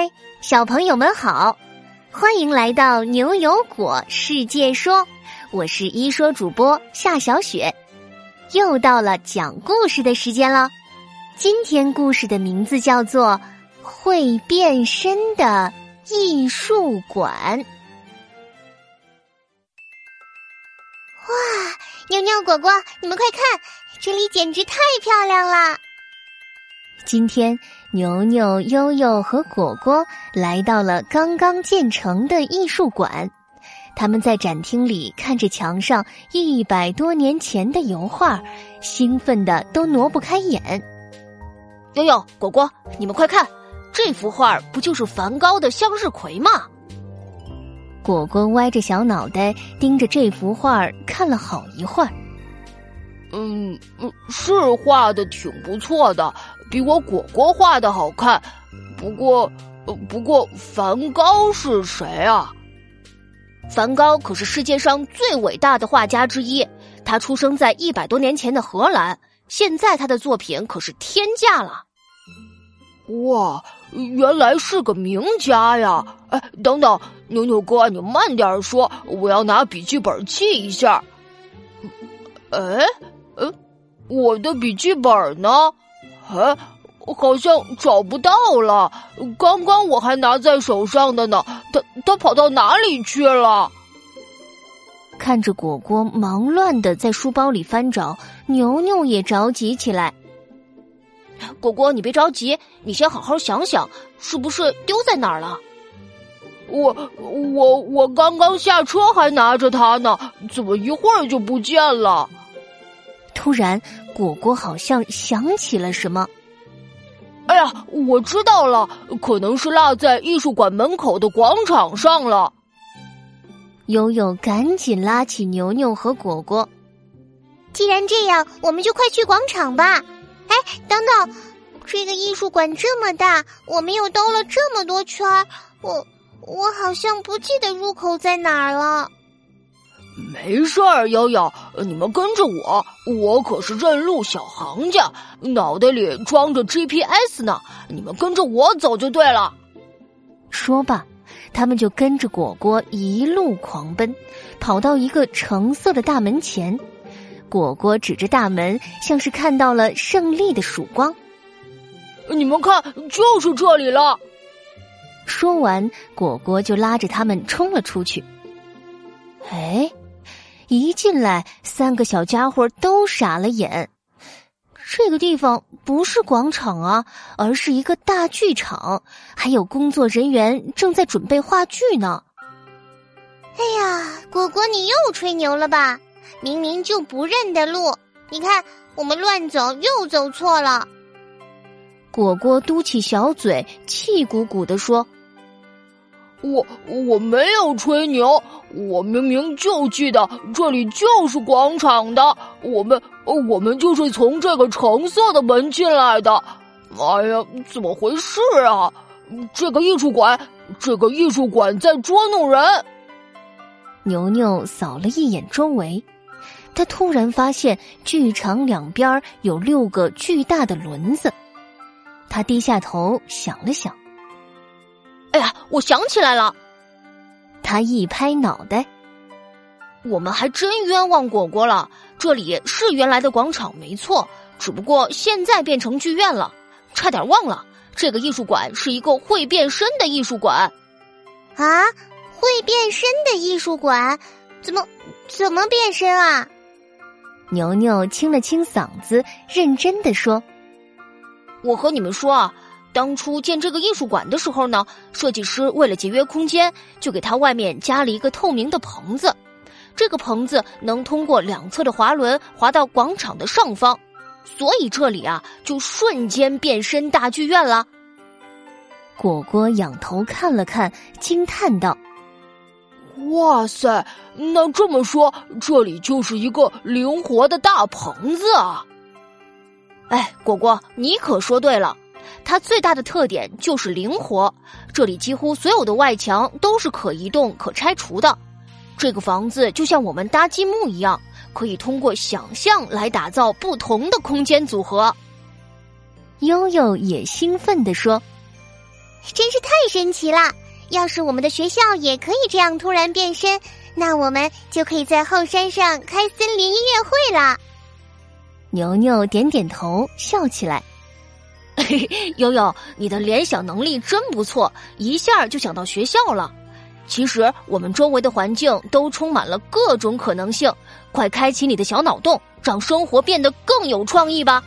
嗨，小朋友们好，欢迎来到牛油果世界说，我是一说主播夏小雪，又到了讲故事的时间了。今天故事的名字叫做《会变身的艺术馆》。哇，牛牛果果，你们快看，这里简直太漂亮了！今天。牛牛、悠悠和果果来到了刚刚建成的艺术馆，他们在展厅里看着墙上一百多年前的油画，兴奋的都挪不开眼。悠悠、果果，你们快看，这幅画不就是梵高的向日葵吗？果果歪着小脑袋盯着这幅画看了好一会儿。嗯嗯，是画的挺不错的。比我果果画的好看，不过，不过梵高是谁啊？梵高可是世界上最伟大的画家之一，他出生在一百多年前的荷兰，现在他的作品可是天价了。哇，原来是个名家呀！哎，等等，牛牛哥，你慢点说，我要拿笔记本记一下。哎，嗯，我的笔记本呢？哎，好像找不到了。刚刚我还拿在手上的呢，他他跑到哪里去了？看着果果忙乱的在书包里翻找，牛牛也着急起来。果果，你别着急，你先好好想想，是不是丢在哪儿了？我我我刚刚下车还拿着它呢，怎么一会儿就不见了？突然，果果好像想起了什么。哎呀，我知道了，可能是落在艺术馆门口的广场上了。悠悠赶紧拉起牛牛和果果。既然这样，我们就快去广场吧。哎，等等，这个艺术馆这么大，我们又兜了这么多圈儿，我我好像不记得入口在哪儿了。没事儿，悠悠，你们跟着我，我可是认路小行家，脑袋里装着 GPS 呢。你们跟着我走就对了。说罢，他们就跟着果果一路狂奔，跑到一个橙色的大门前。果果指着大门，像是看到了胜利的曙光。你们看，就是这里了。说完，果果就拉着他们冲了出去。哎。一进来，三个小家伙都傻了眼。这个地方不是广场啊，而是一个大剧场，还有工作人员正在准备话剧呢。哎呀，果果，你又吹牛了吧？明明就不认得路，你看我们乱走又走错了。果果嘟起小嘴，气鼓鼓的说。我我没有吹牛，我明明就记得这里就是广场的。我们我们就是从这个橙色的门进来的。哎呀，怎么回事啊？这个艺术馆，这个艺术馆在捉弄人。牛牛扫了一眼周围，他突然发现剧场两边有六个巨大的轮子。他低下头想了想。哎呀，我想起来了！他一拍脑袋，我们还真冤枉果果了。这里是原来的广场，没错，只不过现在变成剧院了，差点忘了。这个艺术馆是一个会变身的艺术馆。啊，会变身的艺术馆？怎么怎么变身啊？牛牛清了清嗓子，认真的说：“我和你们说啊。”当初建这个艺术馆的时候呢，设计师为了节约空间，就给它外面加了一个透明的棚子。这个棚子能通过两侧的滑轮滑到广场的上方，所以这里啊就瞬间变身大剧院了。果果仰头看了看，惊叹道：“哇塞，那这么说，这里就是一个灵活的大棚子啊！”哎，果果，你可说对了。它最大的特点就是灵活，这里几乎所有的外墙都是可移动、可拆除的。这个房子就像我们搭积木一样，可以通过想象来打造不同的空间组合。悠悠也兴奋地说：“真是太神奇了！要是我们的学校也可以这样突然变身，那我们就可以在后山上开森林音乐会了。牛牛点点头，笑起来。悠悠，你的联想能力真不错，一下就想到学校了。其实我们周围的环境都充满了各种可能性，快开启你的小脑洞，让生活变得更有创意吧！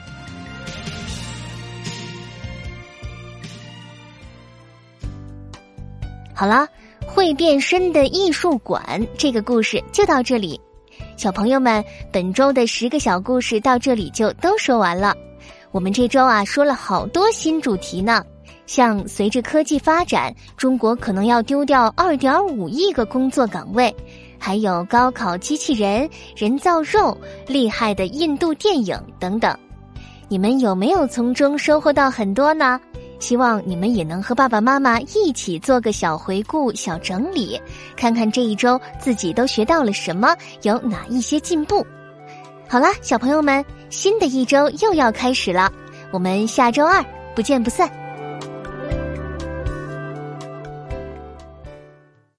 好了，会变身的艺术馆这个故事就到这里。小朋友们，本周的十个小故事到这里就都说完了。我们这周啊说了好多新主题呢，像随着科技发展，中国可能要丢掉二点五亿个工作岗位，还有高考机器人、人造肉、厉害的印度电影等等。你们有没有从中收获到很多呢？希望你们也能和爸爸妈妈一起做个小回顾、小整理，看看这一周自己都学到了什么，有哪一些进步。好啦，小朋友们，新的一周又要开始了，我们下周二不见不散。